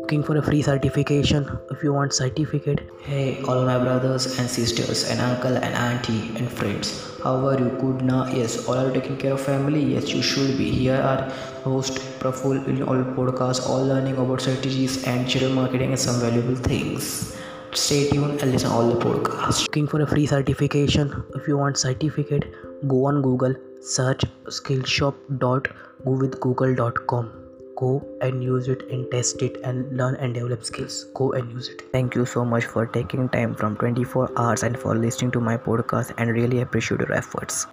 looking for a free certification. If you want certificate hey. All my brothers and sisters and uncle and auntie and friends. How are you good now yes. All are taking care of family yes you should be. Here are host Praful in all podcasts all learning about strategies and digital marketing and some valuable things. Stay tuned and listen all the podcasts. Looking for a free certification. If you want certificate go on google search skillshop.govithgoogle.com go and use it and test it and learn and develop skills. Go and use it. Thank you so much for taking time from 24 hours and for listening to my podcast and really appreciate your efforts